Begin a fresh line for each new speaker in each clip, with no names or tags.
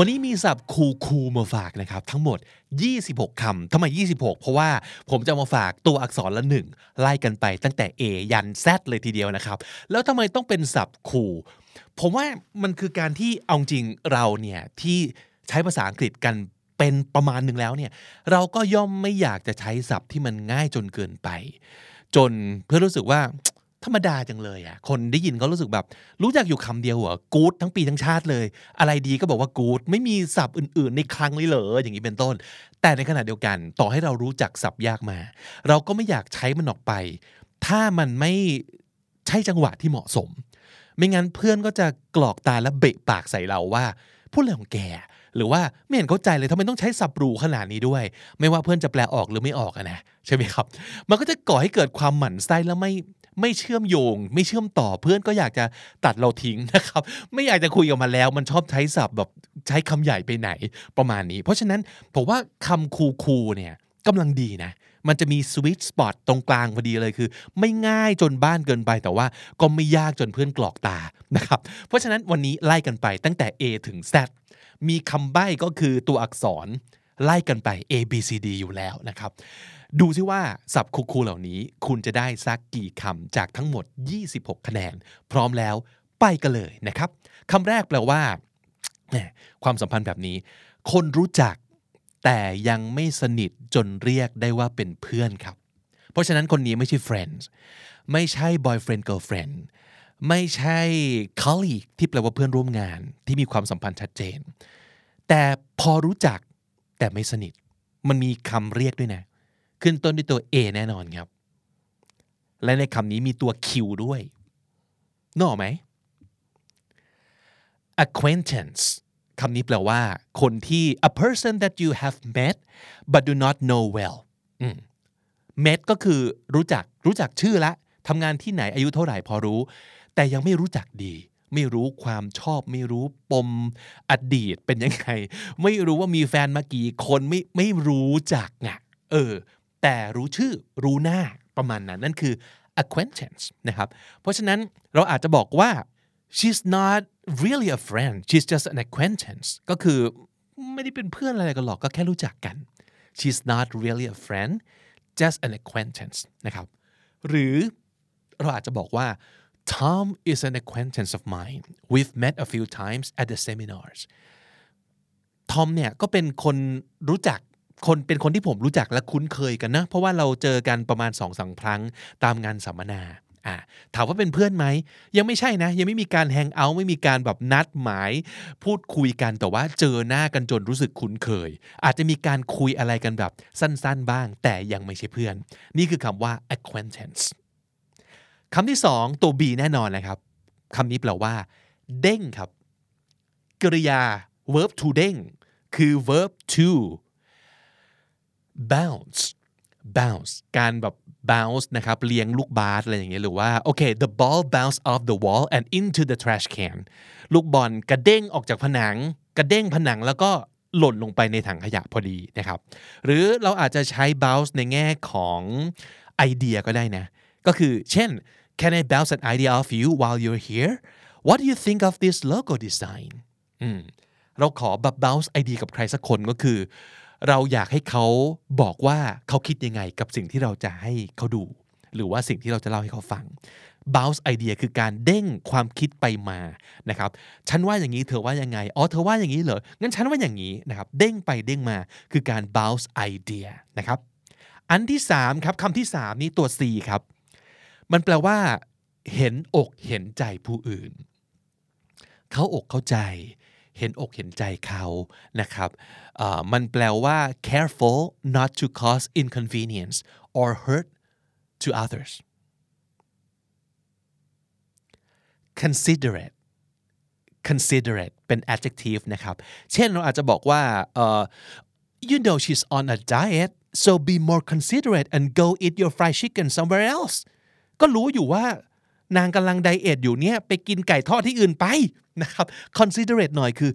วันนี้มีศัพท์คูคูมาฝากนะครับ ทั้งหมด 26คำทำไม 26 เพราะว่าผมจะมาฝากตัวอักษรละหนึ่งไล่กันไปตั้งแต่ A ยัน Z เลยทีเดียวนะครับ แล้วทำไมต้องเป็นศัพท์คูผมว่ามันคือการที่เอาจริงเราเนี่ยที่ใช้ภาษาอังกฤษกันเป็นประมาณหนึ่งแล้วเนี่ยเราก็ย่อมไม่อยากจะใช้ศัพท์ที่มันง่ายจนเกินไป จนเพื่อรู้สึกว่า ธรรมดาจังเลยอะคนได้ยินก็รู้สึกแบบ รู้จักอยู่คำเดียวเหรอกู๊ดทั้งปีทั้งชาติเลย อะไรดีก็บอกว่ากู๊ดไม่มีศัพท์อื่นๆ ในคลังเลยเหรออย่างนี้เป็นต้น แต่ในขณะเดียวกัน ต่อให้เรารู้จักศัพท์ยากมา เราก็ไม่อยากใช้มันออกไป ถ้ามันไม่ใช่จังหวะที่เหมาะสม ไม่งั้นเพื่อนก็จะกรอกตาและเบะปากใส่เราว่าพูดอะไรของแกหรือว่าไม่เห็นเข้าใจเลยทำไมต้องใช้สับรูขนาดนี้ด้วย ไม่ว่าเพื่อนจะแปลออกหรือไม่ออกอะนะใช่ไหมครับ มันก็จะก่อให้เกิดความหมั่นไส้แล้วไม่ ไม่เชื่อมโยง ไม่เชื่อมต่อเพื่อนก็อยากจะตัดเราทิ้งนะครับ ไม่อยากจะคุยกับมันแล้ว มันชอบใช้ศัพท์แบบใช้คำใหญ่ไปไหนประมาณนี้ เพราะฉะนั้นผมว่าคำคูคูเนี่ยกำลังดีนะ มันจะมีสวิตสปอตตรงกลางพอดีเลยคือ ไม่ง่ายจนบ้านเกินไปแต่ว่าก็ไม่ยากจนเพื่อนกรอกตานะครับ เพราะฉะนั้นวันนี้ไล่กันไปตั้งแต่ A ถึง Z มีคำใบ้ก็คือตัวอักษรไล่กันไป A B C D อยู่แล้วนะครับ ดูซิว่าศัพท์คูลๆเหล่านี้ คุณจะได้สักกี่คำจากทั้งหมด 26 คะแนน พร้อมแล้วไปกันเลยนะครับคำแรกแปลว่า ความสัมพันธ์แบบนี้ คนรู้จักแต่ยังไม่สนิทจนเรียกได้ว่าเป็นเพื่อนครับ เพราะฉะนั้นคนนี้ไม่ใช่ friends ไม่ใช่ boyfriend girlfriend ไม่ใช่ colleague ที่แปลว่าเพื่อนร่วมงานที่มีความสัมพันธ์ชัดเจน แต่พอรู้จักแต่ไม่สนิท มันมีคำเรียกด้วยนะ ขึ้นต้นด้วยตัว A แน่นอนครับ และในคำนี้มีตัว Q ด้วยนออกไหม acquaintance คำนี้แปลว่า คนที่ a person that you have met but do not know well met ก็คือรู้จักรู้จักชื่อละทำงานที่ไหนอายุเท่าไหร่พอรู้ แต่ยังไม่รู้จักดี ไม่รู้ความชอบ ไม่รู้ปมอดีตเป็นยังไง ไม่รู้ว่ามีแฟนมากี่คนไม่ไม่รู้จักไงเออ แต่รู้ชื่อรู้หน้าประมาณนั้น นั่นคือ acquaintance นะครับ เพราะฉะนั้นเราอาจจะบอกว่า she's not really a friend she's just an acquaintance ก็คือไม่ได้เป็นเพื่อนอะไรกันหรอกก็แค่รู้จักกัน she's not really a friend just an acquaintance นะครับ หรือเราอาจจะบอกว่า Tom is an acquaintance of mine we've met a few times at the seminars ทอมเนี่ยก็เป็นคนรู้จัก คนเป็นคนที่ผมรู้จักและคุ้นเคยกันนะ เพราะว่าเราเจอกันประมาณสองสาครั้งตามงานสัมมนาอ่าถามว่าเป็นเพื่อนไหม ยังไม่ใช่นะ ยังไม่มีการแฮงเอาท์ไม่มีการแบบนัดหมาย พูดคุยกันแต่ว่าเจอหน้ากันจนรู้สึกคุ้นเคย อาจจะมีการคุยอะไรกันแบบสั้นๆบ้าง แต่ยังไม่ใช่เพื่อน นี่คือคำว่า acquaintance คำที่สองตัว B แน่นอนนะครับคำนี้แปลว่า เด้งครับ กริยา verb to เด้งคือ verb to bounce bounce การแบบ bounce นะครับเลี้ยงลูกบาสอะไรอย่างเงี้ยหรือว่าโอเค the ball bounce off the wall and into the trash can ลูกบอลกระเด้งออกจากผนัง กระเด้งผนังแล้วก็หล่นลงไปในถังขยะพอดีนะครับ หรือเราอาจจะใช้ bounce ในแง่ของไอเดียก็ได้นะ ก็คือเช่น can I bounce an idea off you while you're here what do you think of this logo design อืมเราขอแบบ bounce ไอเดียกับใครสักคนก็คือ เราอยากให้เขาบอกว่าเขาคิดยังไงกับสิ่งที่เราจะให้เขาดู หรือว่าสิ่งที่เราจะเล่าให้เขาฟัง bounce ไอเดียคือการเด้งความคิดไปมานะครับฉันว่าอย่างนี้เธอว่ายังไงอ๋อเธอว่าอย่างนี้เหรองั้นฉันว่าอย่างนี้นะครับเด้งไปเด้งมาคือการ bounce ไอเดียนะครับอันที่สามครับคำที่สามนี่ตัว C ครับ มันแปลว่า เห็นอกเห็นใจผู้อื่น เขาอกเข้าใจ เห็นอกเห็นใจเขานะครับมันแปลว่า careful not to cause inconvenience or hurt to others considerate considerate เป็น adjective นะครับ เช่นเราอาจจะบอกว่าเอ่อ you know she's on a diet so be more considerate and go eat your fried chicken somewhere else ก็รู้อยู่ว่า นางกำลังไดเอทอยู่เนี่ยไปกินไก่ทอดที่อื่นไปนะครับ considerate หน่อยคือ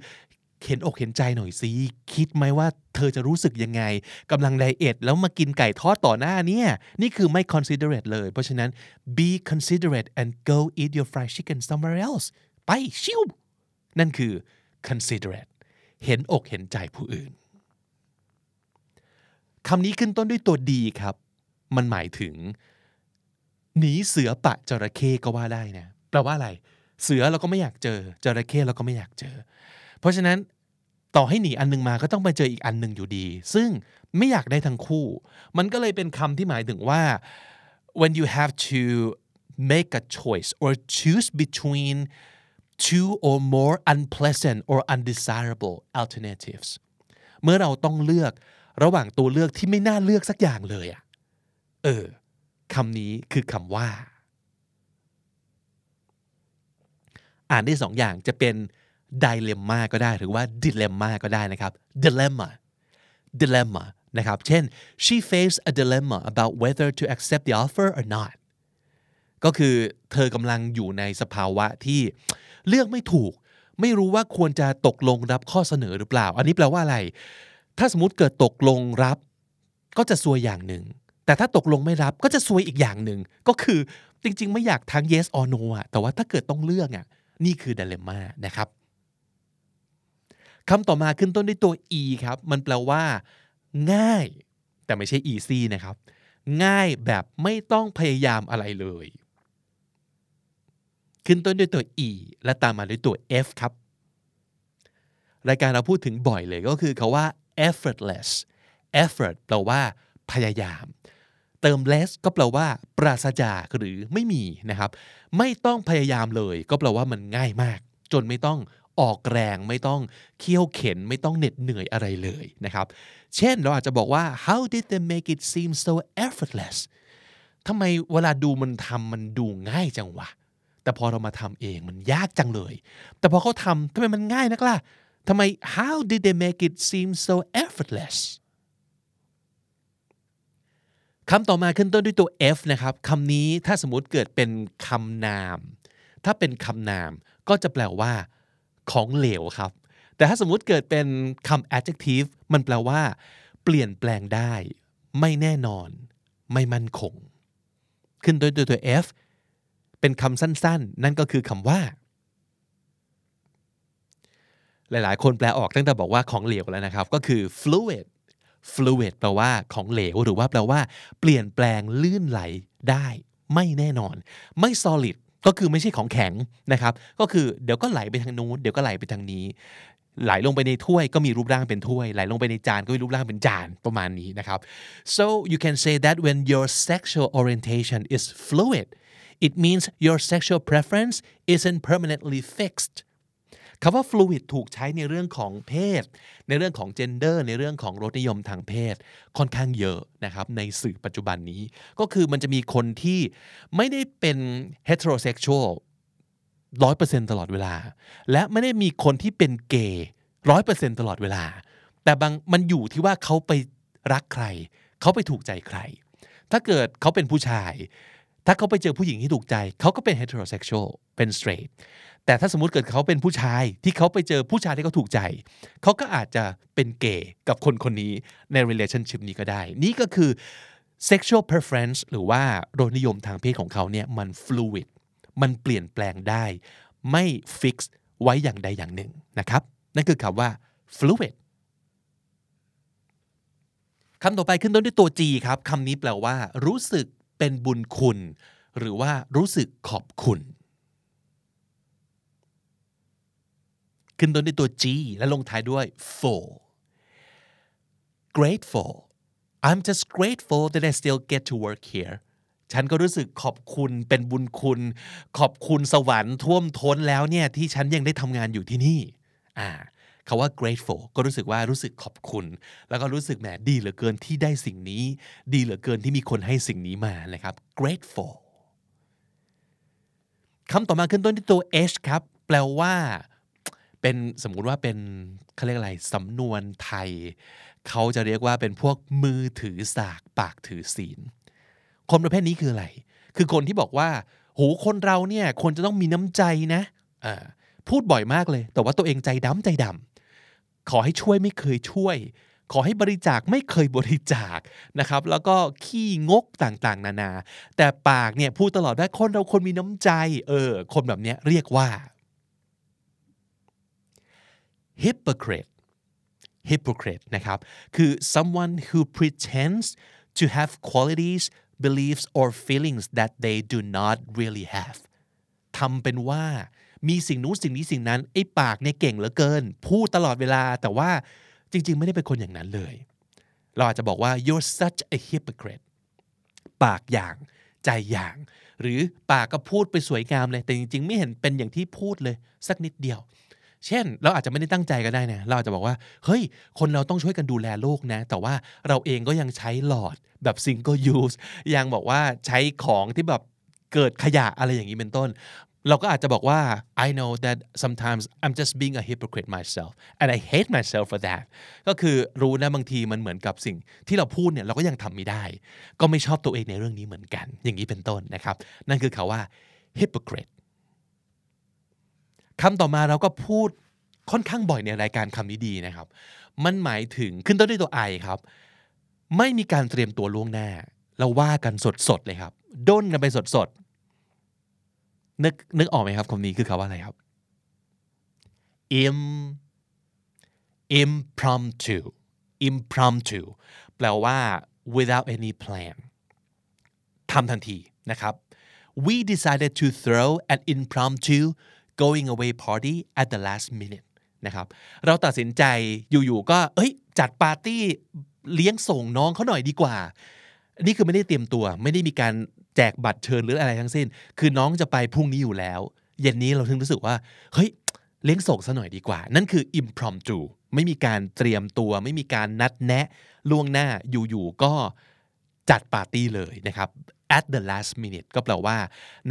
เห็นอกเห็นใจหน่อยสิคิดไหมว่าเธอจะรู้สึกยังไงกำลังไดเอทแล้วมากินไก่ทอดต่อหน้าเนี่ยนี่คือไม่ considerate เลย เพราะฉะนั้น be considerate and go eat your fried chicken somewhere else ไปชิวนั่นคือ considerate เห็นอกเห็นใจผู้อื่นคำนี้ขึ้นต้นด้วยตัวดีครับ มันหมายถึง หนีเสือปะจระเข้ก็ว่าได้นะแปลว่าอะไร เสือเราก็ไม่อยากเจอจระเข้เราก็ไม่อยากเจอ เพราะฉะนั้นต่อให้หนีอันนึงมาก็ต้องไปเจออีกอันหนึ่งอยู่ดี ซึ่งไม่อยากได้ทั้งคู่ มันก็เลยเป็นคำที่หมายถึงว่า when you have to make a choice or choose between two or more unpleasant or undesirable alternatives เมื่อเราต้องเลือกระหว่างตัวเลือกที่ไม่น่าเลือกสักอย่างเลยอะเออ คำนี้คือคำว่า อ่านได้สองอย่างจะเป็น dilemma ก็ได้หรือว่า dilemma ก็ได้นะครับ dilemma dilemma นะครับ เช่น she faced a dilemma about whether to accept the offer or not ก็คือเธอกำลังอยู่ในสภาวะที่เลือกไม่ถูก ไม่รู้ว่าควรจะตกลงรับข้อเสนอหรือเปล่า อันนี้แปลว่าอะไร ถ้าสมมติเกิดตกลงรับ ก็จะซวยอย่างหนึ่ง แต่ถ้าตกลงไม่รับก็จะซวยอีกอย่างหนึ่งก็คือจริง ๆ ไม่อยากทั้ง yes or no อะแต่ว่าถ้าเกิดต้องเลือกอะนี่คือ dilemma นะครับคำต่อมาขึ้นต้นด้วยตัว e ครับ มันแปลว่า ง่าย แต่ไม่ใช่ easy นะครับ ง่ายแบบไม่ต้องพยายามอะไรเลย ขึ้นต้นด้วยตัว e และตามมาด้วยตัว f ครับ รายการเราพูดถึงบ่อยเลยก็คือคาว่า effortless effort แปลว่า พยายาม เติม less ก็แปลว่า ปราศจากหรือไม่มีนะครับ ไม่ต้องพยายามเลย ก็แปลว่ามันง่ายมาก จนไม่ต้องออกแรงไม่ต้องเคี่ยวเข็นไม่ต้องเหน็ดเหนื่อยอะไรเลยนะครับ เช่นเราอาจจะบอกว่า how did they make it seem so effortless ทำไมเวลาดูมันทำมันดูง่ายจังวะ แต่พอเรามาทำเองมันยากจังเลย แต่พอเขาทำทำไมมันง่ายนักล่ะทำไม how did they make it seem so effortless คำต่อมาขึ้นต้นด้วยตัว F นะครับคำนี้ถ้าสมมติเกิดเป็นคำนาม ถ้าเป็นคำนามก็จะแปลว่า ของเหลวครับ แต่ถ้าสมมติเกิดเป็นคำ adjective มันแปลว่า เปลี่ยนแปลงได้ ไม่แน่นอน ไม่มั่นคง ขึ้นด้วยตัว F เป็นคำสั้นๆ นั่นก็คือคำว่า หลายๆ คนแปลออกตั้งแต่บอกว่าของเหลวแล้วนะครับ ก็คือ fluid fluid แปลว่าของเหลว หรือว่าแปลว่า เปลี่ยนแปลงลื่นไหลได้ ไม่แน่นอน ไม่ solid ก็คือไม่ใช่ของแข็งนะครับ ก็คือเดี๋ยวก็ไหลไปทางนู้นเดี๋ยวก็ไหลไปทางนี้ ไหลลงไปในถ้วยก็มีรูปร่างเป็นถ้วย ไหลลงไปในจานก็มีรูปร่างเป็นจานประมาณนี้นะครับ so you can say that when your sexual orientation is fluid it means your sexual preference isn't permanently fixed คำว่า fluid ถูกใช้ในเรื่องของเพศ ในเรื่องของ gender ในเรื่องของรสนิยมทางเพศ ค่อนข้างเยอะนะครับในสื่อปัจจุบันนี้ ก็คือมันจะมีคนที่ไม่ได้เป็น heterosexual ร้อยเปอร์เซ็นตลอดเวลา และไม่ได้มีคนที่เป็นเกย์ร้อยเปอร์เซ็นตลอดเวลา แต่บางมันอยู่ที่ว่าเขาไปรักใคร เขาไปถูกใจใคร ถ้าเกิดเขาเป็นผู้ชาย ถ้าเขาไปเจอผู้หญิงที่ถูกใจ เขาก็เป็น heterosexual เป็น straight แต่ถ้าสมมติเกิดเขาเป็นผู้ชายที่เขาไปเจอผู้ชายที่เขาถูกใจ เขาก็อาจจะเป็นเกย์กับคนคนนี้ใน relationship นี้ก็ได้ นี่ก็คือ sexual preference หรือว่ารสนิยมทางเพศของเขาเนี่ยมัน fluid มันเปลี่ยนแปลงได้ ไม่ fix ไว้อย่างใดอย่างหนึ่งนะครับ นั่นคือคำว่า fluid คำต่อไปขึ้นต้นด้วยตัว G ครับคำนี้แปลว่า รู้สึกเป็นบุญคุณ หรือว่ารู้สึกขอบคุณ ขึ้นต้นด้วยตัว G และลงท้ายด้วย for grateful I'm just grateful that I still get to work here ฉันก็รู้สึกขอบคุณเป็นบุญคุณ ขอบคุณสวรรค์ท่วมท้นแล้วเนี่ยที่ฉันยังได้ทำงานอยู่ที่นี่อ่าคาว่า grateful ก็รู้สึกว่ารู้สึกขอบคุณ แล้วก็รู้สึกแหมดีเหลือเกินที่ได้สิ่งนี้ ดีเหลือเกินที่มีคนให้สิ่งนี้มานะครับ grateful คำต่อมาขึ้นต้นที่ตัว h ครับ แปลว่า เป็นสมมุติว่าเป็นเขาเรียกอะไรสำนวนไทย เขาจะเรียกว่าเป็นพวกมือถือสากปากถือศีล คนประเภทนี้คืออะไร คือคนที่บอกว่าโหคนเราเนี่ยควรจะต้องมีน้ำใจนะพูดบ่อยมากเลย แต่ว่าตัวเองใจดำใจดำขอให้ช่วยไม่เคยช่วย ขอให้บริจาคไม่เคยบริจาคนะครับ แล้วก็ขี้งกต่างๆ นานา แต่ปากเนี่ยพูดตลอดว่าคนเราควรมีน้ำใจ เออ คนแบบเนี้ยเรียกว่า hypocrite hypocrite นะครับคือ someone who pretends to have qualities beliefs or feelings that they do not really have ทำเป็นว่ามีสิ่งนู้นสิ่งนี้สิ่งนั้นไอ้ปากเนี่ยเก่งเหลือเกิน พูดตลอดเวลาแต่ว่าจริง ๆ ไม่ได้เป็นคนอย่างนั้นเลย เราอาจจะบอกว่า you're such a hypocrite ปากอย่างใจอย่าง หรือปากก็พูดไปสวยงามเลย แต่จริง ๆ ไม่เห็นเป็นอย่างที่พูดเลย สักนิดเดียว เช่น เราอาจจะไม่ได้ตั้งใจก็ได้นะเราอาจจะบอกว่า เฮ้ย คนเราต้องช่วยกันดูแลโลกนะ แต่ว่าเราเองก็ยังใช้หลอดแบบ single use ยังบอกว่าใช้ของที่แบบเกิดขยะอะไรอย่างนี้เป็นต้น เราก็อาจจะบอกว่า I know that sometimes I'm just being a hypocrite myself and I hate myself for that ก็คือรู้นะบางทีมันเหมือนกับสิ่งที่เราพูดเนี่ยเราก็ยังทำไม่ได้ ก็ไม่ชอบตัวเองในเรื่องนี้เหมือนกัน อย่างนี้เป็นต้นนะครับ นั่นคือคาว่า hypocrite คำต่อมาเราก็พูดค่อนข้างบ่อยในรายการคำนี้ดีนะครับ มันหมายถึงขึ้นต้นด้วยตัว I ครับ ไม่มีการเตรียมตัวล่วงหน้า เราว่ากันสดๆเลยครับด้นกันไปสดๆนึกนึกออกไหมครับคำนี้คือคาว่าอะไรครับ im impromptu impromptu แปลว่า without any plan ทำทันทีนะครับ we decided to throw an impromptu going away party at the last minute นะครับเราตัดสินใจอยู่ๆก็เอ้ยจัดปาร์ตี้เลี้ยงส่งน้องเขาหน่อยดีกว่า นี่คือไม่ได้เตรียมตัว ไม่ได้มีการแจกบัตรเชิญหรืออะไรทั้งสิ้น คือน้องจะไปพรุ่งนี้อยู่แล้ว เย็นนี้เราถึงรู้สึกว่าเฮ้ยเลี้ยงส่งซะหน่อยดีกว่า นั่นคือ impromptu ไม่มีการเตรียมตัว ไม่มีการนัดแนะล่วงหน้าอยู่ๆก็จัดปาร์ตี้เลยนะครับ at the last minute ก็แปลว่า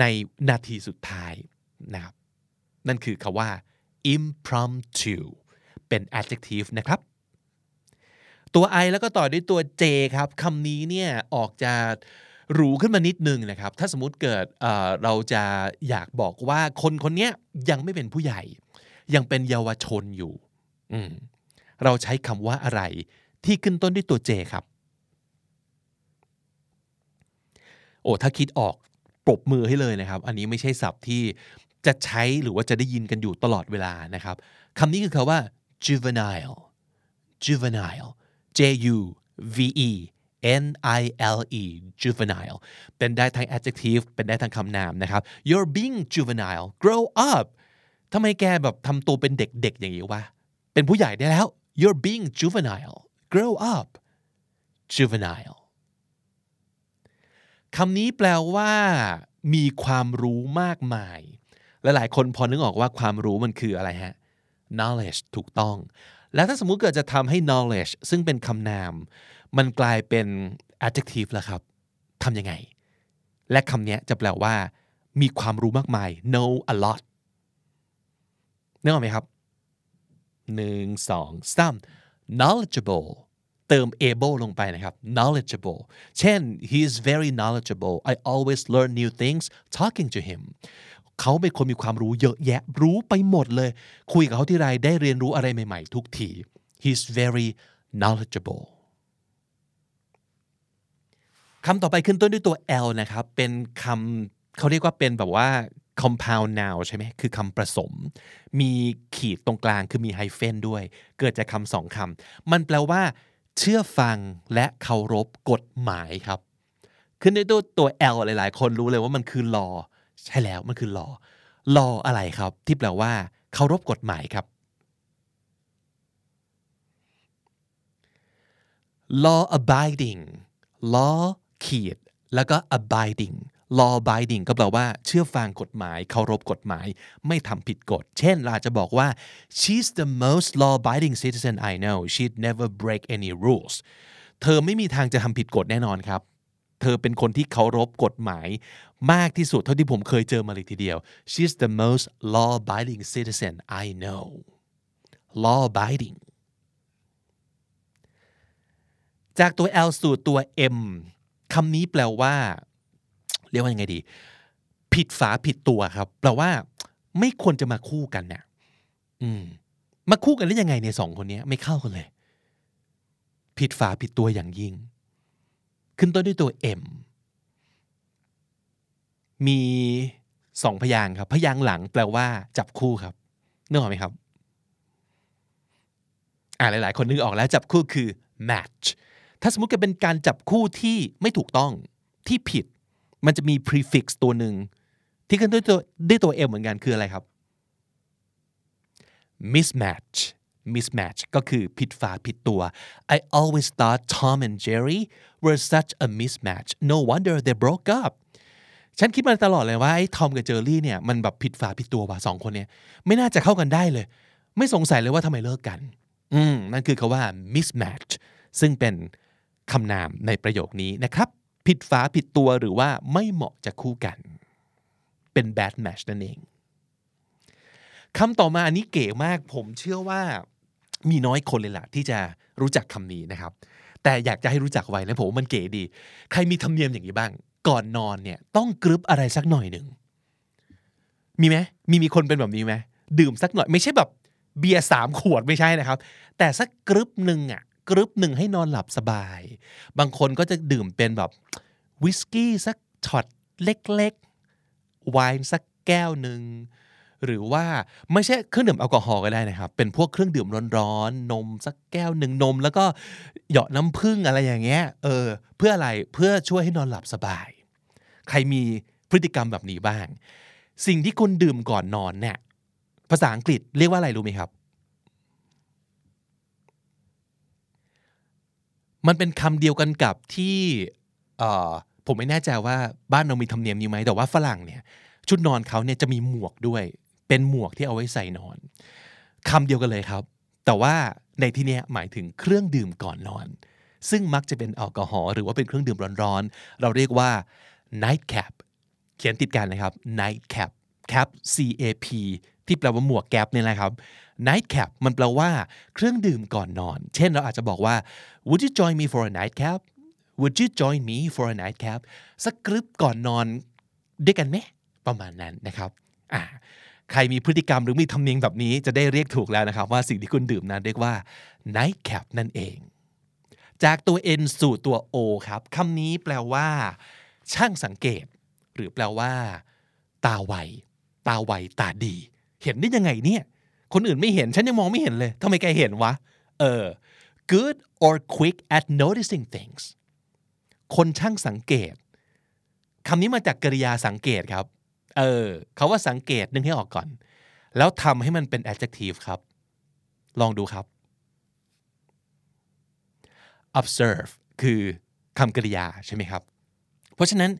ในนาทีสุดท้ายนะครับ นั่นคือคาว่า impromptu เป็น adjective นะครับ ตัว I แล้วก็ต่อด้วยตัว J ครับคำนี้เนี่ยออกจะหรูขึ้นมานิดนึงนะครับ ถ้าสมมติเกิดเเราจะอยากบอกว่าคนคนนี้ยังไม่เป็นผู้ใหญ่ ยังเป็นเยาวชนอยู่เราใช้คำว่าอะไร ที่ขึ้นต้นด้วยตัว J ครับ โอ้ถ้าคิดออกปรบมือให้เลยนะครับ อันนี้ไม่ใช่ศัพท์ที่ จะใช้หรือว่าจะได้ยินกันอยู่ตลอดเวลานะครับคำนี้คือคาว่า juvenile juvenile J U V E N I L E juvenile เป็นได้ทั้ง adjective เป็นได้ทั้งคำนามนะครับ you're being juvenile grow up ทำไมแกแบบทำตัวเป็นเด็กๆอย่างนี้วะ เป็นผู้ใหญ่ได้แล้ว you're being juvenile grow up juvenile คำนี้แปลว่า มีความรู้มากมาย และหลายคนพอนึกออกว่าความรู้มันคืออะไรฮะ knowledge ถูกต้อง แล้วถ้าสมมุติเกิดจะทำให้ knowledge ซึ่งเป็นคำนาม มันกลายเป็น adjective แล้วครับทำยังไง และคำนี้จะแปลว่า มีความรู้มากมาย know a lot นึกออกไหมครับหนึ่งสองสาม knowledgeable เติม able ลงไปนะครับ knowledgeable เช่น he is very knowledgeable I always learn new things talking to him เขาเป็นคนมีความรู้เยอะแยะ รู้ไปหมดเลย คุยกับเขาที่ไรได้เรียนรู้อะไรใหม่ๆ ทุกที he's very knowledgeable คำต่อไปขึ้นต้นด้วยตัว L นะครับ เป็นคำเขาเรียกว่าเป็นแบบว่า compound noun ใช่ไหม คือคำผสม มีขีดตรงกลางคือมีไฮเฟนด้วย เกิดจากคำสองคำ มันแปลว่า เชื่อฟังและเคารพกฎหมายครับ ขึ้นด้วยตัวตัว L หลาย ๆ คนรู้เลยว่ามันคือ law ใช่แล้วมันคือ law law อะไรครับ ที่แปลว่าเคารพกฎหมายครับ law abiding law ขีดแล้วก็ abiding law abiding ก็แปลว่าเชื่อฟังกฎหมาย เคารพกฎหมาย ไม่ทำผิดกฎ เช่นเราจะบอกว่า she's the most law abiding citizen I know she'd never break any rules เธอไม่มีทางจะทำผิดกฎแน่นอนครับ เธอเป็นคนที่เคารพกฎหมายมากที่สุดเท่าที่ผมเคยเจอมาเลยทีเดียว she's the most law abiding citizen I know law abiding จากตัว L สู่ตัว M คำนี้แปลว่า เรียกว่ายังไงดี ผิดฝาผิดตัวครับ แปลว่า ไม่ควรจะมาคู่กันเนี่ยอืม มาคู่กันได้ยังไงเนี่ยสองคนนี้ไม่เข้ากันเลย ผิดฝาผิดตัวอย่างยิ่ง ขึ้นต้นด้วยตัว M มีสองพยางค์ครับ พยางค์หลังแปลว่าจับคู่ครับนึกออกไหมครับ อ่าหลายๆ คนนึกออกแล้วจับคู่คือ match ถ้าสมมติเกิดเป็นการจับคู่ที่ไม่ถูกต้องที่ผิด มันจะมี prefix ตัวหนึ่งที่ขึ้นด้วยตัวด้วยตัว M เหมือนกันคืออะไรครับ mismatch mismatch ก็คือผิดฝาผิดตัว I always thought Tom and Jerry were such a mismatch no wonder they broke up ฉันคิดมาตลอดเลยว่าไอ้ทอมกับเจอรี่เนี่ยมันแบบผิดฝาผิดตัวว่ะสองคนเนี่ยไม่น่าจะเข้ากันได้เลย ไม่สงสัยเลยว่าทำไมเลิกกัน อืมนั่นคือคาว่า mismatch ซึ่งเป็นคำนามในประโยคนี้นะครับ ผิดฝาผิดตัวหรือว่าไม่เหมาะจะคู่กัน เป็น bad match นั่นเองคำต่อมาอันนี้เก๋มาก ผมเชื่อว่า มีน้อยคนเลยล่ะที่จะรู้จักคำนี้นะครับ แต่อยากจะให้รู้จักไว้นะผมมันเก๋ดี ใครมีธรรมเนียมอย่างนี้บ้าง ก่อนนอนเนี่ยต้องกรึบอะไรสักหน่อยหนึ่งมีไหมมีมีคนเป็นแบบนี้ไหมดื่มสักหน่อยไม่ใช่แบบเบียร์สามขวดไม่ใช่นะครับ แต่สักกรึบหนึ่งอะกรึบหนึ่งให้นอนหลับสบาย บางคนก็จะดื่มเป็นแบบวิสกี้สักช็อตเล็กๆไวน์สักแก้วหนึ่ง หรือว่าไม่ใช่เครื่องดื่มแอลกอฮอล์ก็ได้นะครับ เป็นพวกเครื่องดื่มร้อนๆนมสักแก้วหนึ่งนม แล้วก็เหยาะน้ำผึ้งอะไรอย่างเงี้ยเออเพื่ออะไรเพื่อช่วยให้นอนหลับสบาย ใครมีพฤติกรรมแบบนี้บ้าง สิ่งที่คุณดื่มก่อนนอนเนี่ยภาษาอังกฤษเรียกว่าอะไรรู้ไหมครับ มันเป็นคำเดียวกันกับที่เออผมไม่แน่ใจว่าบ้านเรามีธรรมเนียมนี้ไหมแต่ว่าฝรั่งเนี่ยชุดนอนเขาเนี่ยจะมีหมวกด้วย เป็นหมวกที่เอาไว้ใส่นอนคำเดียวกันเลยครับ แต่ว่าในที่นี้หมายถึงเครื่องดื่มก่อนนอน ซึ่งมักจะเป็นแอลกอฮอล์หรือว่าเป็นเครื่องดื่มร้อนๆ เราเรียกว่า night cap เขียนติดกันนะครับ night cap cap C A P ที่แปลว่าหมวกแก๊ปนี่แหละครับ night cap มันแปลว่าเครื่องดื่มก่อนนอน เช่นเราอาจจะบอกว่า would you join me for a night cap would you join me for a night cap สักกรึบก่อนนอนด้วยกันไหมประมาณนั้นนะครับอ่า ใครมีพฤติกรรมหรือมีธรรมเนียมแบบนี้จะได้เรียกถูกแล้วนะครับ ว่าสิ่งที่คุณดื่มนั้นเรียกว่า night cap นั่นเอง จากตัว N สู่ตัว O ครับคำนี้แปลว่า ช่างสังเกต หรือแปลว่า ตาไว ตาไวตาดี เห็นได้ยังไงเนี่ย คนอื่นไม่เห็นฉันยังมองไม่เห็นเลยทำไมแกเห็นวะ เออ good or quick at noticing things คนช่างสังเกตคำนี้มาจากกริยาสังเกตครับ เออเขาว่าสังเกตนึกให้ออกก่อน แล้วทำให้มันเป็น adjective ครับ ลองดูครับ observe คือคำกริยาใช่ไหมครับ เพราะฉะนั้น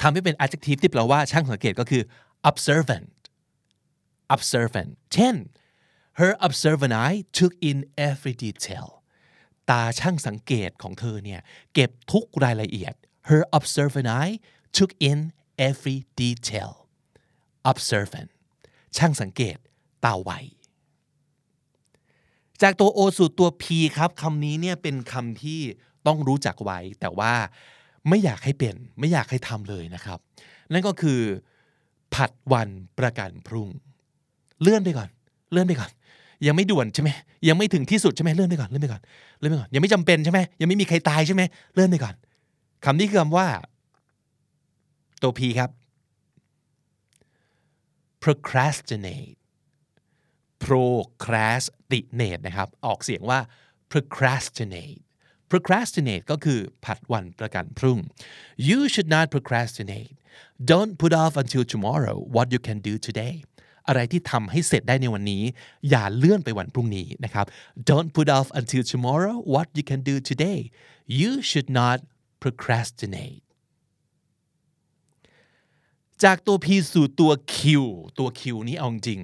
ทำให้เป็น adjective ที่แปลว่าช่างสังเกตก็คือ observant observant เช่น her observant eye took in every detail ตาช่างสังเกตของเธอเนี่ย เก็บทุกรายละเอียด her observant eye took in every detail observant ช่างสังเกตตาไวจากตัว O สู่ตัว P ครับคำนี้เนี่ยเป็นคำที่ต้องรู้จักไว้ แต่ว่าไม่อยากให้เป็น ไม่อยากให้ทำเลยนะครับ นั่นก็คือ ผัดวันประกันพรุ่ง เลื่อนไปก่อน เลื่อนไปก่อน ยังไม่ด่วนใช่ไหมยังไม่ถึงที่สุดใช่ไหมเลื่อนไปก่อนเลื่อนไปก่อนเลื่อนไปก่อนยังไม่จำเป็นใช่ไหมยังไม่มีใครตายใช่ไหมเลื่อนไปก่อนคำนี้คือคำว่า ตัว P ครับ procrastinate procrastinate นะครับ ออกเสียงว่า procrastinate procrastinate ก็คือผัดวันประกันพรุ่ง you should not procrastinate don't put off until tomorrow what you can do today อะไรที่ทำให้เสร็จได้ในวันนี้ อย่าเลื่อนไปวันพรุ่งนี้นะครับ don't put off until tomorrow what you can do today you should not procrastinate จากตัว P สู่ตัว Q ตัว Q นี้เอาจริง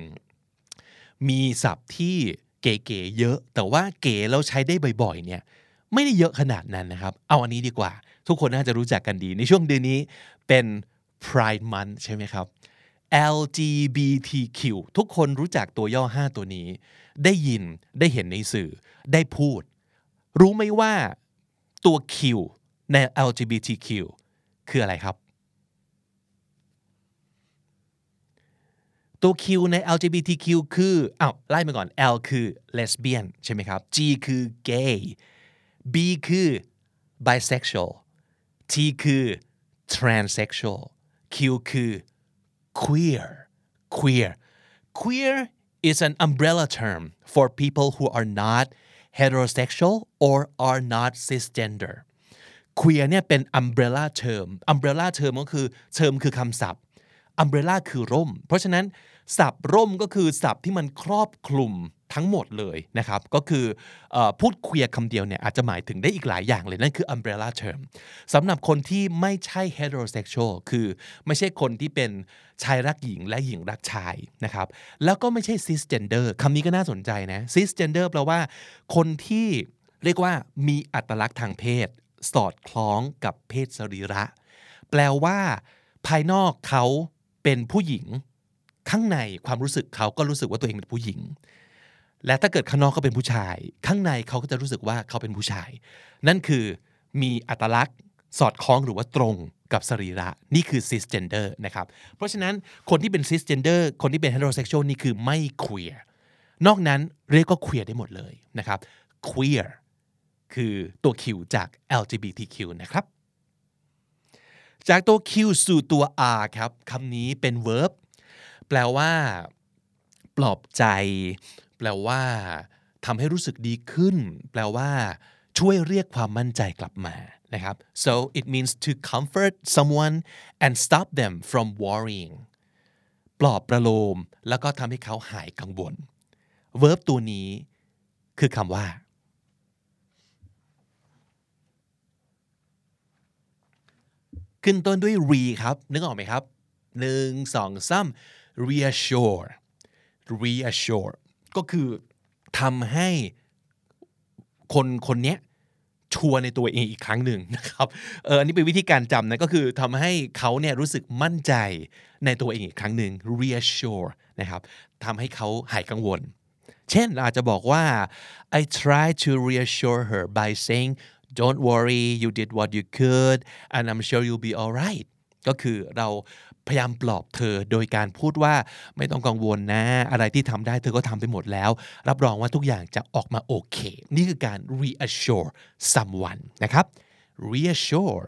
มีศัพท์ที่เก๋ๆเยอะ แต่ว่าเก๋แล้วใช้ได้บ่อยๆ เนี่ย ไม่ได้เยอะขนาดนั้นนะครับ เอาอันนี้ดีกว่า ทุกคนน่าจะรู้จักกันดี ในช่วงเดือนนี้เป็น Pride Month ใช่ไหมครับ LGBTQ ทุกคนรู้จักตัวย่อ 5 ตัวนี้ ได้ยินได้เห็นในสื่อ ได้พูด รู้ไหมว่าตัว Q ใน LGBTQ คืออะไรครับ ตัว Q ใน LGBTQ คืออ้าวไล่มาก่อน L คือ lesbian ใช่ไหมครับ G คือ gay B คือ bisexual T คือ transsexual Q คือ queer queer queer is an umbrella term for people who are not heterosexual or are not cisgender queer เนี่ยเป็น umbrella term umbrella term ก็คือ term คือคำศัพท์ umbrella คือร่ม เพราะฉะนั้นศัพท์ร่มก็คือศัพท์ที่มันครอบคลุมทั้งหมดเลยนะครับ ก็คือเออพูดเคลียร์คำเดียวเนี่ยอาจจะหมายถึงได้อีกหลายอย่างเลย นั่นคือ umbrella term สำหรับคนที่ไม่ใช่ heterosexual คือไม่ใช่คนที่เป็นชายรักหญิงและหญิงรักชายนะครับ แล้วก็ไม่ใช่ cisgender คำนี้ก็น่าสนใจนะ cisgender แปลว่าคนที่เรียกว่ามีอัตลักษณ์ทางเพศ สอดคล้องกับเพศสรีระ แปลว่า ภายนอกเขา เป็นผู้หญิงข้างในความรู้สึกเขาก็รู้สึกว่าตัวเองเป็นผู้หญิง และถ้าเกิดข้างนอกเขาเป็นผู้ชาย ข้างในเขาก็จะรู้สึกว่าเขาเป็นผู้ชาย นั่นคือมีอัตลักษณ์สอดคล้องหรือว่าตรงกับสรีระนี่คือ cisgender นะครับ เพราะฉะนั้นคนที่เป็น cisgender คนที่เป็น heterosexual นี่คือไม่ queer นอกนั้นเรียกว่า queer ได้หมดเลยนะครับ queer คือตัว Q จาก LGBTQ นะครับ จากตัว Q สู่ตัว R ครับคำนี้เป็น verb แปลว่า ปลอบใจ แปลว่าทำให้รู้สึกดีขึ้น แปลว่า ช่วยเรียกความมั่นใจกลับมานะครับ so it means to comfort someone and stop them from worrying ปลอบประโลม แล้วก็ทำให้เขาหายกังวล verb ตัวนี้คือคำว่า ขึ้นต้นด้วย re ครับ นึกออกไหมครับหนึ่งสองสาม reassure reassure ก็คือทำให้คนคนเนี้ยชัวในตัวเองอีกครั้งหนึ่งนะครับ เอออันนี้เป็นวิธีการจำนะก็คือทำให้เขาเนี่ยรู้สึกมั่นใจในตัวเองอีกครั้งหนึ่ง reassure นะครับทำให้เขาหายกังวล เช่นเราอาจจะบอกว่า I try to reassure her by saying don't worry you did what you could and I'm sure you'll be alright ก็คือเราพยายามปลอบเธอโดยการพูดว่าไม่ต้องกังวลนะ อะไรที่ทำได้เธอก็ทำไปหมดแล้ว รับรองว่าทุกอย่างจะออกมาโอเค นี่คือการ reassure someone นะครับ reassure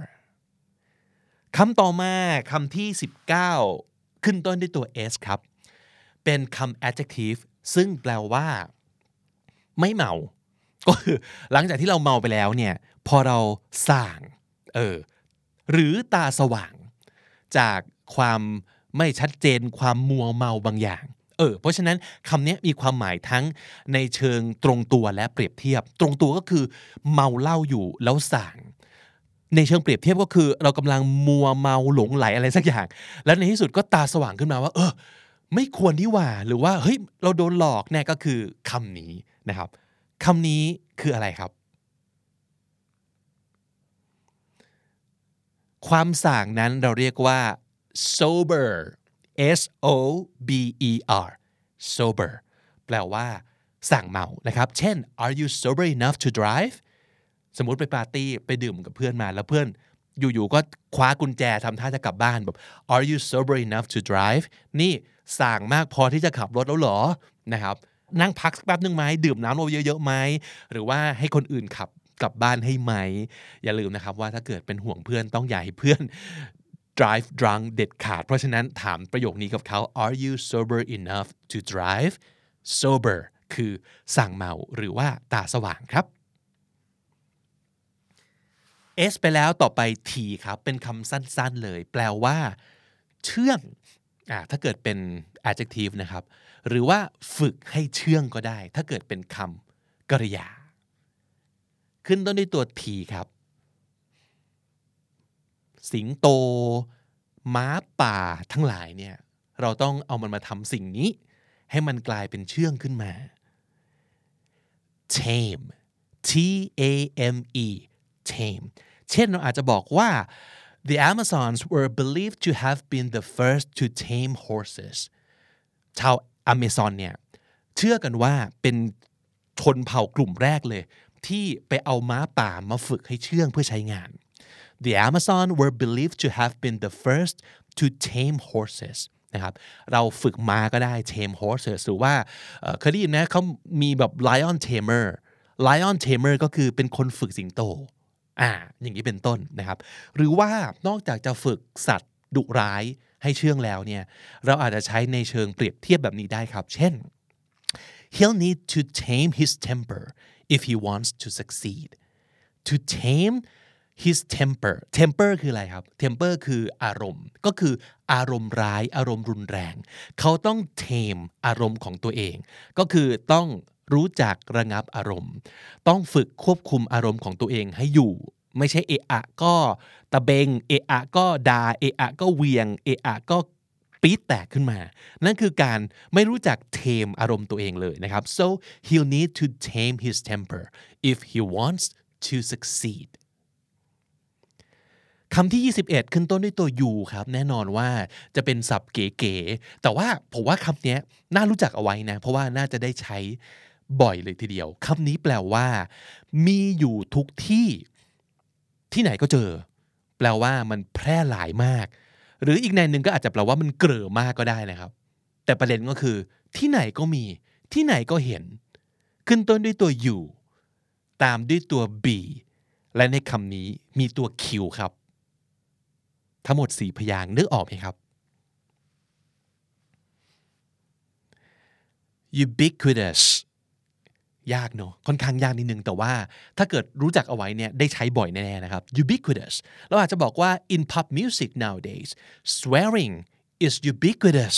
คำต่อมาคำที่ 19 ขึ้นต้นด้วยตัว s ครับ เป็นคำ adjective ซึ่งแปลว่า ไม่เมา ก็คือหลังจากที่เราเมาไปแล้วเนี่ย พอเราส่างเออหรือตาสว่าง จากความไม่ชัดเจนความมัวเมาบางอย่างเออเพราะฉะนั้นคำนี้มีความหมายทั้งในเชิงตรงตัวและเปรียบเทียบ ตรงตัวก็คือ เมาเหล้าอยู่แล้วส่างในเชิงเปรียบเทียบก็คือ เรากำลังมัวเมาหลงไหลอะไรสักอย่าง แล้วในที่สุดก็ตาสว่างขึ้นมาว่า เออ ไม่ควรที่ว่าหรือว่าเฮ้ยเราโดนหลอกเนี่ยก็คือคำนี้นะครับคำนี้คืออะไรครับ ความส่างนั้นเราเรียกว่า sober S O B E R sober แปลว่าสั่งเมานะครับ เช่น are you sober enough to drive สมมุติไปปาร์ตี้ไปดื่มกับเพื่อนมาแล้วเพื่อนอยู่ๆก็คว้ากุญแจทำท่าจะกลับบ้านแบบ are you sober enough to drive นี่สั่งมากพอที่จะขับรถแล้วหรอนะครับนั่งพักสักแป๊บนึงไหมดื่มน้ำเราเยอะๆไหมหรือว่าให้คนอื่นขับ กลับบ้านให้ไหม อย่าลืมนะครับว่าถ้าเกิดเป็นห่วงเพื่อนต้องอย่าให้เพื่อน drive drunk เด็ดขาด เพราะฉะนั้นถามประโยคนี้กับเขา are you sober enough to drive sober คือสั่งเมาหรือว่าตาสว่างครับ S ไปแล้วต่อไป T ครับ เป็นคำสั้นๆเลย แปลว่า เชื่องอ่าถ้าเกิดเป็น adjective นะครับ หรือว่าฝึกให้เชื่องก็ได้ ถ้าเกิดเป็นคำกริยา ขึ้นต้นด้วยตัว T ครับ สิงโต ม้าป่าทั้งหลายเนี่ย เราต้องเอามันมาทำสิ่งนี้ ให้มันกลายเป็นเชื่องขึ้นมา tame T A M E tame เช่นเราอาจจะบอกว่า the Amazons were believed to have been the first to tame horses ชาวอเมซอนเนี่ย เชื่อกันว่าเป็นชนเผ่ากลุ่มแรกเลย ที่ไปเอาม้าป่ามาฝึกให้เชื่องเพื่อใช้งาน The Amazon were believed to have been the first to tame horses นะครับเราฝึกม้าก็ได้ tame horses หรือว่าเคยได้ยินนะเขามีแบบ lion tamer lion tamer ก็คือเป็นคนฝึกสิงโตอ่าอย่างนี้เป็นต้นนะครับ หรือว่านอกจากจะฝึกสัตว์ดุร้ายให้เชื่องแล้วเนี่ยเราอาจจะใช้ในเชิงเปรียบเทียบแบบนี้ได้ครับ เช่น he'll need to tame his temper if he wants to succeed to tame his temper temper คืออะไรครับ temper คืออารมณ์ ก็คืออารมณ์ร้ายอารมณ์รุนแรง เขาต้อง tame อารมณ์ของตัวเอง ก็คือต้องรู้จักระงับอารมณ์ ต้องฝึกควบคุมอารมณ์ของตัวเองให้อยู่ ไม่ใช่เอะอะก็ตะเบง เอะอะก็ดาเอะอะก็เวียง เอะอะก็ ปี๊ดแตกขึ้นมา นั่นคือการไม่รู้จักเทมอารมณ์ตัวเองเลยนะครับ so he'll need to tame his temper if he wants to succeed คำที่ 21 ขึ้นต้นด้วยตัว you ครับ แน่นอนว่าจะเป็นศัพท์เก๋ๆ แต่ว่าผมว่าคำนี้น่ารู้จักเอาไว้นะ เพราะว่าน่าจะได้ใช้บ่อยเลยทีเดียว คำนี้แปลว่า มีอยู่ทุกที่ ที่ไหนก็เจอ แปลว่ามันแพร่หลายมาก หรืออีกในหนึ่งก็อาจจะแปลว่ามันเกลือมากก็ได้นะครับ แต่ประเด็นก็คือ ที่ไหนก็มี ที่ไหนก็เห็น ขึ้นต้นด้วยตัว you ตามด้วยตัว b และในคำนี้มีตัว q ครับ ทั้งหมดสี่พยางค์นึกออกไหมครับ ubiquitous ยากเนอะค่อนข้างยากนิดนึง แต่ว่าถ้าเกิดรู้จักเอาไว้เนี่ยได้ใช้บ่อยแน่ๆนะครับ ubiquitous เราอาจจะบอกว่า in pop music nowadays swearing is ubiquitous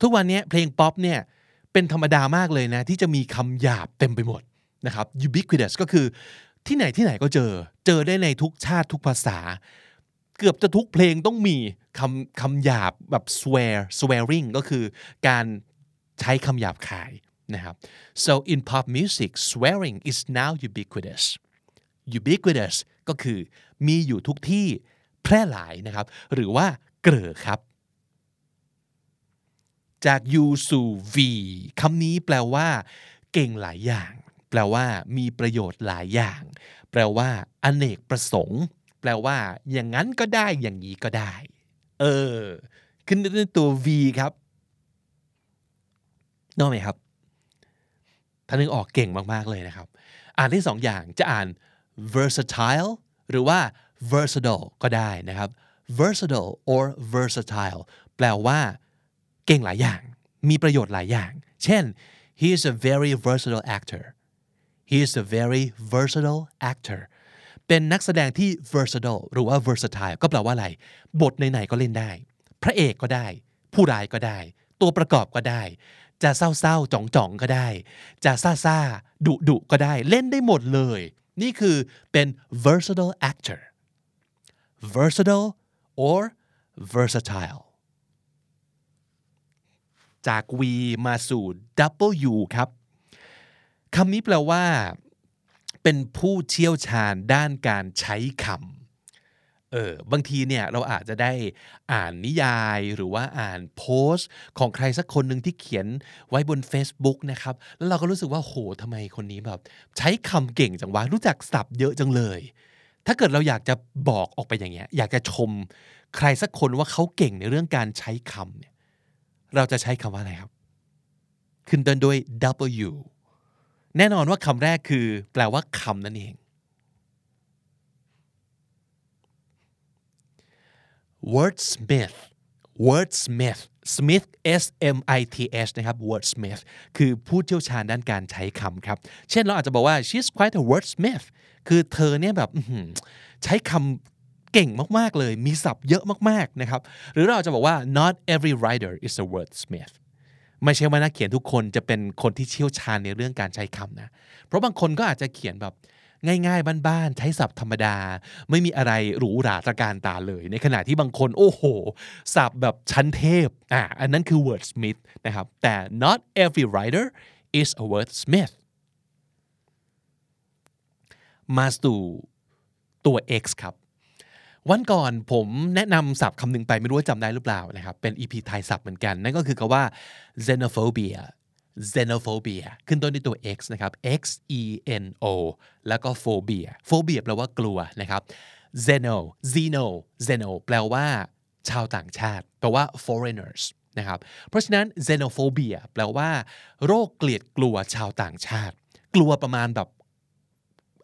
ทุกวันนี้เพลงป๊อปเนี่ยเป็นธรรมดามากเลยนะ ที่จะมีคำหยาบเต็มไปหมดนะครับ ubiquitous ก็คือที่ไหนที่ไหนก็เจอ เจอได้ในทุกชาติทุกภาษา เกือบจะทุกเพลงต้องมีคำคำหยาบแบบ swear swearing ก็คือการใช้คำหยาบคาย นะครับ so in pop music swearing is now ubiquitous ubiquitous ก็คือมีอยู่ทุกที่แพร่หลายนะครับ หรือว่าเกลือครับ จาก U สู่ V คำนี้แปลว่า เก่งหลายอย่าง แปลว่า มีประโยชน์หลายอย่าง แปลว่า อเนกประสงค์ แปลว่า อย่างนั้นก็ได้อย่างนี้ก็ได้ เออ ขึ้นด้วยตัว V ครับนอกไหมครับ ถ้านึกออกเก่งมาก ๆ เลยนะครับ อ่านที่สองอย่างจะอ่าน versatile หรือว่า versatile ก็ได้นะครับ versatile or versatile แปลว่า เก่งหลายอย่าง มีประโยชน์หลายอย่าง เช่น he is a very versatile actor he is a very versatile actor เป็นนักแสดงที่ versatile หรือว่า versatile ก็แปลว่าอะไร บทไหนๆก็เล่นได้ พระเอกก็ได้ ผู้ร้ายก็ได้ ตัวประกอบก็ได้ จะเศร้าๆจ่องๆก็ได้ จะซ่าๆดุๆก็ได้ เล่นได้หมดเลย นี่คือเป็น versatile actor versatile or versatile จาก V มาสู่ W ครับคำนี้แปลว่า เป็นผู้เชี่ยวชาญด้านการใช้คำ เออบางทีเนี่ยเราอาจจะได้อ่านนิยายหรือว่าอ่านโพสต์ ของใครสักคนหนึ่งที่เขียนไว้บน Facebook นะครับ แล้วเราก็รู้สึกว่าโหทำไมคนนี้แบบ ใช้คำเก่งจังวะรู้จักศัพท์เยอะจังเลย ถ้าเกิดเราอยากจะบอกออกไปอย่างเงี้ย อยากจะชมใครสักคนว่าเขาเก่งในเรื่องการใช้คำเนี่ยเราจะใช้คำว่าอะไรครับ ขึ้นต้นด้วย W แน่นอนว่าคำแรกคือ แปลว่าคำนั่นเอง wordsmith wordsmith smith s m i t h นะครับ wordsmith คือผู้เชี่ยวชาญด้านการใช้คำครับ เช่นเราอาจจะบอกว่า she's quite a wordsmith คือเธอเนี่ยแบบใช้คำเก่งมาก ๆ เลย มีศัพท์เยอะมาก ๆ นะครับ หรือเราอาจจะบอกว่า not every writer is a wordsmith ไม่ใช่ว่านักเขียนทุกคนจะเป็นคนที่เชี่ยวชาญในเรื่องการใช้คำนะ เพราะบางคนก็อาจจะเขียนแบบ ง่ายๆบ้านๆใช้ศัพท์ธรรมดา ไม่มีอะไรหรูหราตระการตาเลย ในขณะที่บางคนโอ้โหศัพท์แบบชั้นเทพอะอันนั้นคือ wordsmith นะครับแต่ not every writer is a wordsmith มาสู่ตัว X ครับวันก่อนผมแนะนำศัพท์คำหนึ่งไปไม่รู้ว่าจำได้หรือเปล่านะครับเป็น EP ไทยศัพท์เหมือนกัน นั่นก็คือคำว่า xenophobia xenophobia ขึ้นต้นด้วยตัว x นะครับ x e n o แล้วก็ phobia phobia แปลว่ากลัวนะครับ xeno xeno xeno แปลว่า ชาวต่างชาติ แปลว่า foreigners นะครับ เพราะฉะนั้น xenophobia แปลว่า โรคเกลียดกลัวชาวต่างชาติ กลัวประมาณแบบ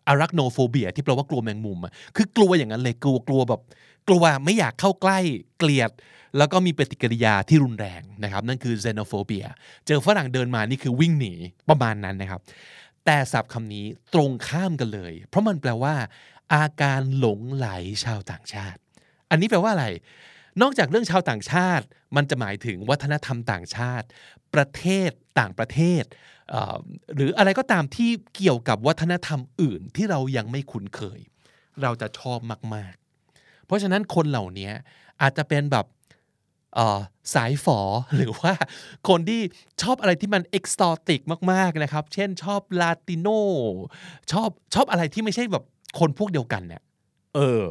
อารักโนโฟเบียที่แปลว่ากลัวแมงมุมอะคือกลัวอย่างนั้นเลยกลัวกลัวแบบ กลัวไม่อยากเข้าใกล้เกลียด แล้วก็มีปฏิกิริยาที่รุนแรงนะครับ นั่นคือ xenophobia เจอฝรั่งเดินมานี่คือวิ่งหนีประมาณนั้นนะครับ แต่ศัพท์คำนี้ตรงข้ามกันเลย เพราะมันแปลว่า อาการหลงไหลชาวต่างชาติ อันนี้แปลว่าอะไร นอกจากเรื่องชาวต่างชาติ มันจะหมายถึงวัฒนธรรมต่างชาติ ประเทศต่างประเทศเหรืออะไรก็ตามที่เกี่ยวกับวัฒนธรรมอื่นที่เรายังไม่คุ้นเคย เราจะชอบมาก เพราะฉะนั้นคนเหล่านี้อาจจะเป็นแบบเอ่อสายฝอหรือว่าคนที่ชอบอะไรที่มันเอกซอติกมากๆนะครับ เช่นชอบลาติโนชอบชอบอะไรที่ไม่ใช่แบบคนพวกเดียวกันเนี่ยเออ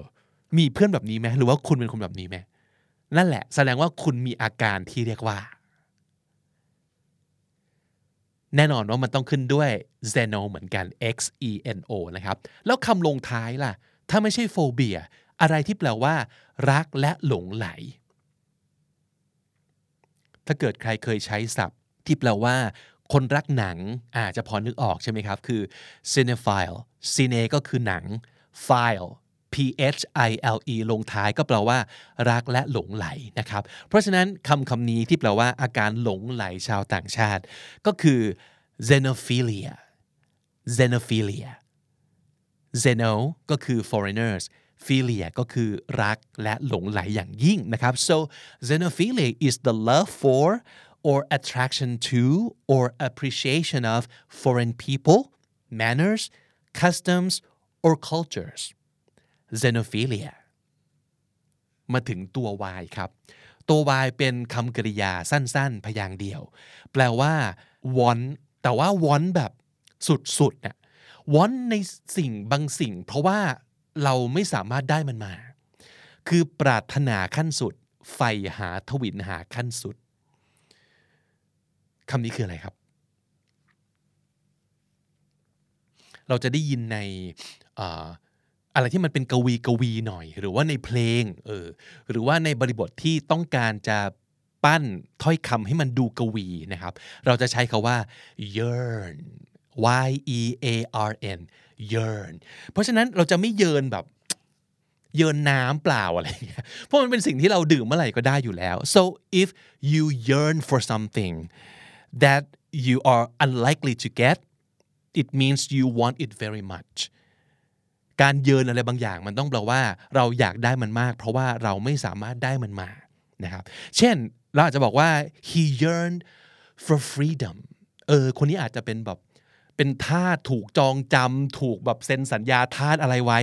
มีเพื่อนแบบนี้ไหมหรือว่าคุณเป็นคนแบบนี้ไหมนั่นแหละ แสดงว่าคุณมีอาการที่เรียกว่า แน่นอนว่ามันต้องขึ้นด้วย xeno เหมือนกัน x e n o นะครับ แล้วคำลงท้ายล่ะ ถ้าไม่ใช่โฟเบีย อะไรที่แปลว่า รักและหลงไหล ถ้าเกิดใครเคยใช้ศัพท์ ที่แปลว่า คนรักหนังอาจจะพอนึกออกใช่ไหมครับ คือ cinephile cine ก็คือหนัง file p h i l e ลงท้ายก็แปลว่า รักและหลงไหลนะครับ เพราะฉะนั้นคำคำนี้ที่แปลว่าอาการหลงไหลชาวต่างชาติ ก็คือ xenophilia xenophilia xeno ก็คือ foreigners philia ก็คือรักและหลงไหลอย่างยิ่งนะครับ so xenophilia is the love for or attraction to or appreciation of foreign people manners customs or cultures xenophilia มาถึงตัว y ครับ ตัว y เป็นคำกริยาสั้น ๆ พยางเดียว แปลว่า want แต่ว่า want แบบสุดๆน่ะ want ในสิ่งบางสิ่ง เพราะว่า เราไม่สามารถได้มันมา คือปรารถนาขั้นสุดใฝ่หาทวินหาขั้นสุดคำนี้คืออะไรครับ เราจะได้ยินในเอ่ออะไรที่มันเป็นกวีกวีหน่อย หรือว่าในเพลงเออหรือว่าในบริบทที่ต้องการจะปั้นถ้อยคำให้มันดูกวีนะครับ เราจะใช้คาว่า yearn y e a r n yearn เพราะฉะนั้นเราจะไม่เยินแบบเยินน้ำเปล่าอะไรเงี้ยเพราะมันเป็นสิ่งที่เราดื่มเมื่อไหร่ก็ได้อยู่แล้ว so if you yearn for something that you are unlikely to get it means you want it very much การเยินอะไรบางอย่างมันต้องแปลว่าเราอยากได้มันมาก เพราะว่าเราไม่สามารถได้มันมานะครับ เช่นเราอาจจะบอกว่า he yearned for freedom เออ คนนี้อาจจะเป็นแบบ เป็นทาสถูกจองจำถูกแบบเซ็นสัญญาทาสอะไรไว้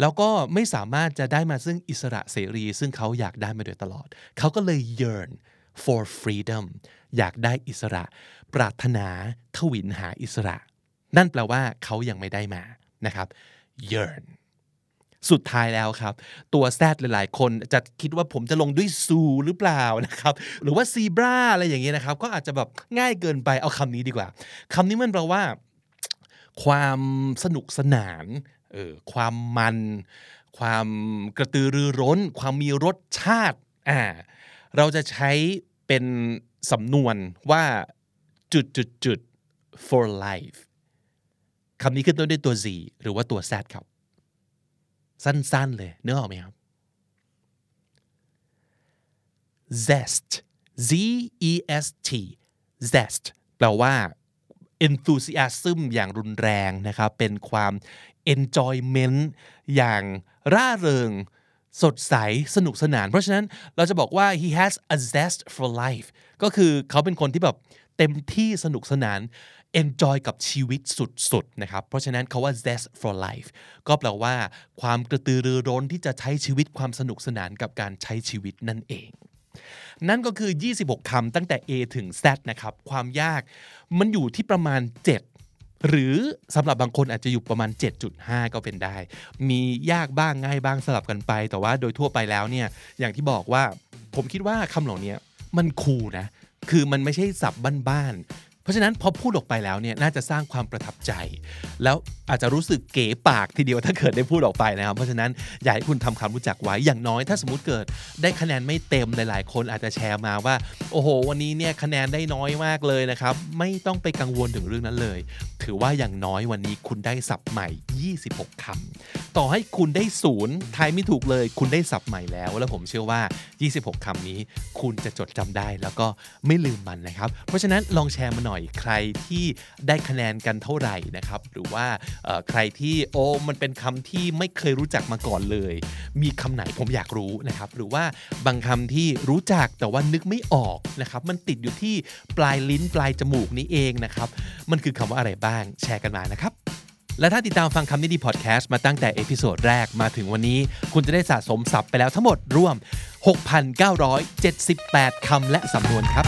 แล้วก็ไม่สามารถจะได้มาซึ่งอิสระเสรี ซึ่งเขาอยากได้มาโดยตลอด เขาก็เลย yearn for freedom อยากได้อิสระ ปรารถนาทวินหาอิสระ นั่นแปลว่าเขายังไม่ได้มานะครับ yearn สุดท้ายแล้วครับ ตัวแซดหลายๆ คนจะคิดว่าผมจะลงด้วยซูหรือเปล่านะครับ หรือว่าซีบราอะไรอย่างเงี้ยนะครับ ก็อาจจะแบบง่ายเกินไปเอาคำนี้ดีกว่าคำนี้มันแปลว่า ความสนุกสนานเออความมัน ความกระตือรือร้น ความมีรสชาติอ่าเราจะใช้เป็นสำนวนว่าจุดจุดจุด for life คำนี้ขึ้นต้นด้วยตัว z หรือว่าตัว z ครับ สั้นๆเลยเนึกออกไหมครับ zest z e s t zest แปลว่า enthusiasm อย่างรุนแรงนะครับ เป็นความ enjoyment อย่างร่าเริง สดใส สนุกสนาน เพราะฉะนั้นเราจะบอกว่า he has a zest for life ก็คือเขาเป็นคนที่แบบเต็มที่สนุกสนาน enjoy กับชีวิตสุดๆนะครับ เพราะฉะนั้นคาว่า zest for life ก็แปลว่าความกระตือรือร้นที่จะใช้ชีวิตความสนุกสนานกับการใช้ชีวิตนั่นเอง นั่นก็คือ 26คำตั้งแต่ A ถึง Z นะครับ ความยากมันอยู่ที่ประมาณ 7 หรือสำหรับบางคนอาจจะอยู่ประมาณ 7.5 ก็เป็นได้ มียากบ้างง่ายบ้างสลับกันไป แต่ว่าโดยทั่วไปแล้วเนี่ยอย่างที่บอกว่า ผมคิดว่าคำเหล่านี้มันคูลนะคือมันไม่ใช่สับบ้านๆ ราะฉะนั้นพอพูดออกไปแล้วเนี่ยน่าจะสร้างความประทับใจ แล้วอาจจะรู้สึกเก๋ปากทีเดียวถ้าเกิดได้พูดออกไปนะครับ เพราะฉะนั้นอยากให้คุณทำความรู้จักไว้อย่างน้อย ถ้าสมมติเกิดได้คะแนนไม่เต็มหลาย ๆ คนอาจจะแชร์มาว่า โอ้โห วันนี้เนี่ยคะแนนได้น้อยมากเลยนะครับ ไม่ต้องไปกังวลถึงเรื่องนั้นเลย ถือว่าอย่างน้อยวันนี้คุณได้ศัพท์ใหม่ 26คำต่อให้คุณได้ศูนย์ทายไม่ถูกเลย คุณได้ศัพท์ใหม่แล้ว แล้วผมเชื่อว่า 26คำนี้ คุณจะจดจำได้แล้วก็ไม่ลืมมันนะครับ เพราะฉะนั้นลองแชร์มาหน่อยใครที่ได้คะแนนกันเท่าไหร่นะครับหรือว่าใครที่โอ้มันเป็นคำที่ไม่เคยรู้จักมาก่อนเลย มีคำไหนผมอยากรู้นะครับหรือว่าบางคำที่รู้จักแต่ว่านึกไม่ออกนะครับมันติดอยู่ที่ปลายลิ้นปลายจมูกนี้เองนะครับมันคือคำว่าอะไรบ้างแชร์กันมานะครับและถ้าติดตามฟังคำนี้ดีพอดแคสต์มาตั้งแต่ episode แรกมาถึงวันนี้ คุณจะได้สะสมศัพท์ไปแล้วทั้งหมดรวม 6,978 คำและสำนวนครับ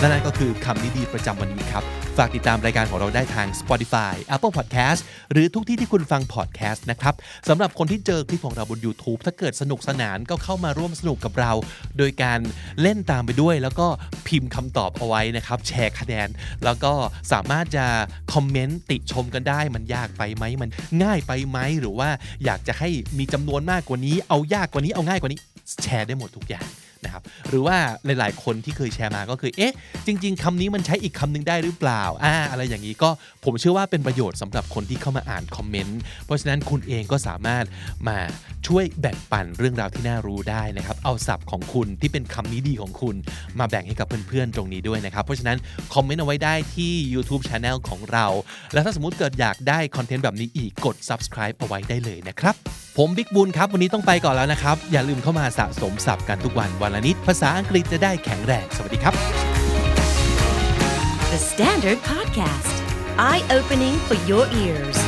และนั่นก็คือคำนี้ดีประจำวันนี้ครับ ฝากติดตามรายการของเราได้ทาง Spotify Apple Podcast หรือทุกที่ที่คุณฟัง podcast นะครับสำหรับคนที่เจอคลิปของเราบน YouTube ถ้าเกิดสนุกสนานก็เข้ามาร่วมสนุกกับเรา โดยการเล่นตามไปด้วย แล้วก็พิมพ์คำตอบเอาไว้นะครับ แชร์คะแนน แล้วก็สามารถจะคอมเมนต์ติชมกันได้ มันยากไปไหมมันง่ายไปไหมหรือว่าอยากจะให้มีจำนวนมากกว่านี้ เอายากกว่านี้เอาง่ายกว่านี้ แชร์ได้หมดทุกอย่าง นะครับหรือว่าหลาย ๆ คนที่เคยแชร์มาก็คือเอ๊ะจริง ๆคำนี้มันใช้อีกคำหนึงได้หรือเปล่าอ่าอะไรอย่างนี้ก็ผมเชื่อว่าเป็นประโยชน์สำหรับคนที่เข้ามาอ่านคอมเมนต์เพราะฉะนั้นคุณเองก็สามารถมาช่วยแบ่งปันเรื่องราวที่น่ารู้ได้นะครับเอาศัพท์ของคุณที่เป็นคำนี้ดีของคุณมาแบ่งให้กับเพื่อน ๆ ตรงนี้ด้วยนะครับเพราะฉะนั้นคอมเมนต์เอาไว้ได้ที่ YouTube Channel ของเรา แล้วถ้าสมมติเกิดอยากได้คอนเทนต์แบบนี้อีกกด subscribe เอาไว้ได้เลยนะครับผมบิ๊กบุญครับวันนี้ต้องไปก่อนแล้วนะครับอย่าลืมเข้ามาสะสมศัพท์กันทุกวันวันละนิด ภาษาอังกฤษจะได้แข็งแรง สวัสดีครับ
The Standard Podcast, eye opening for your ears.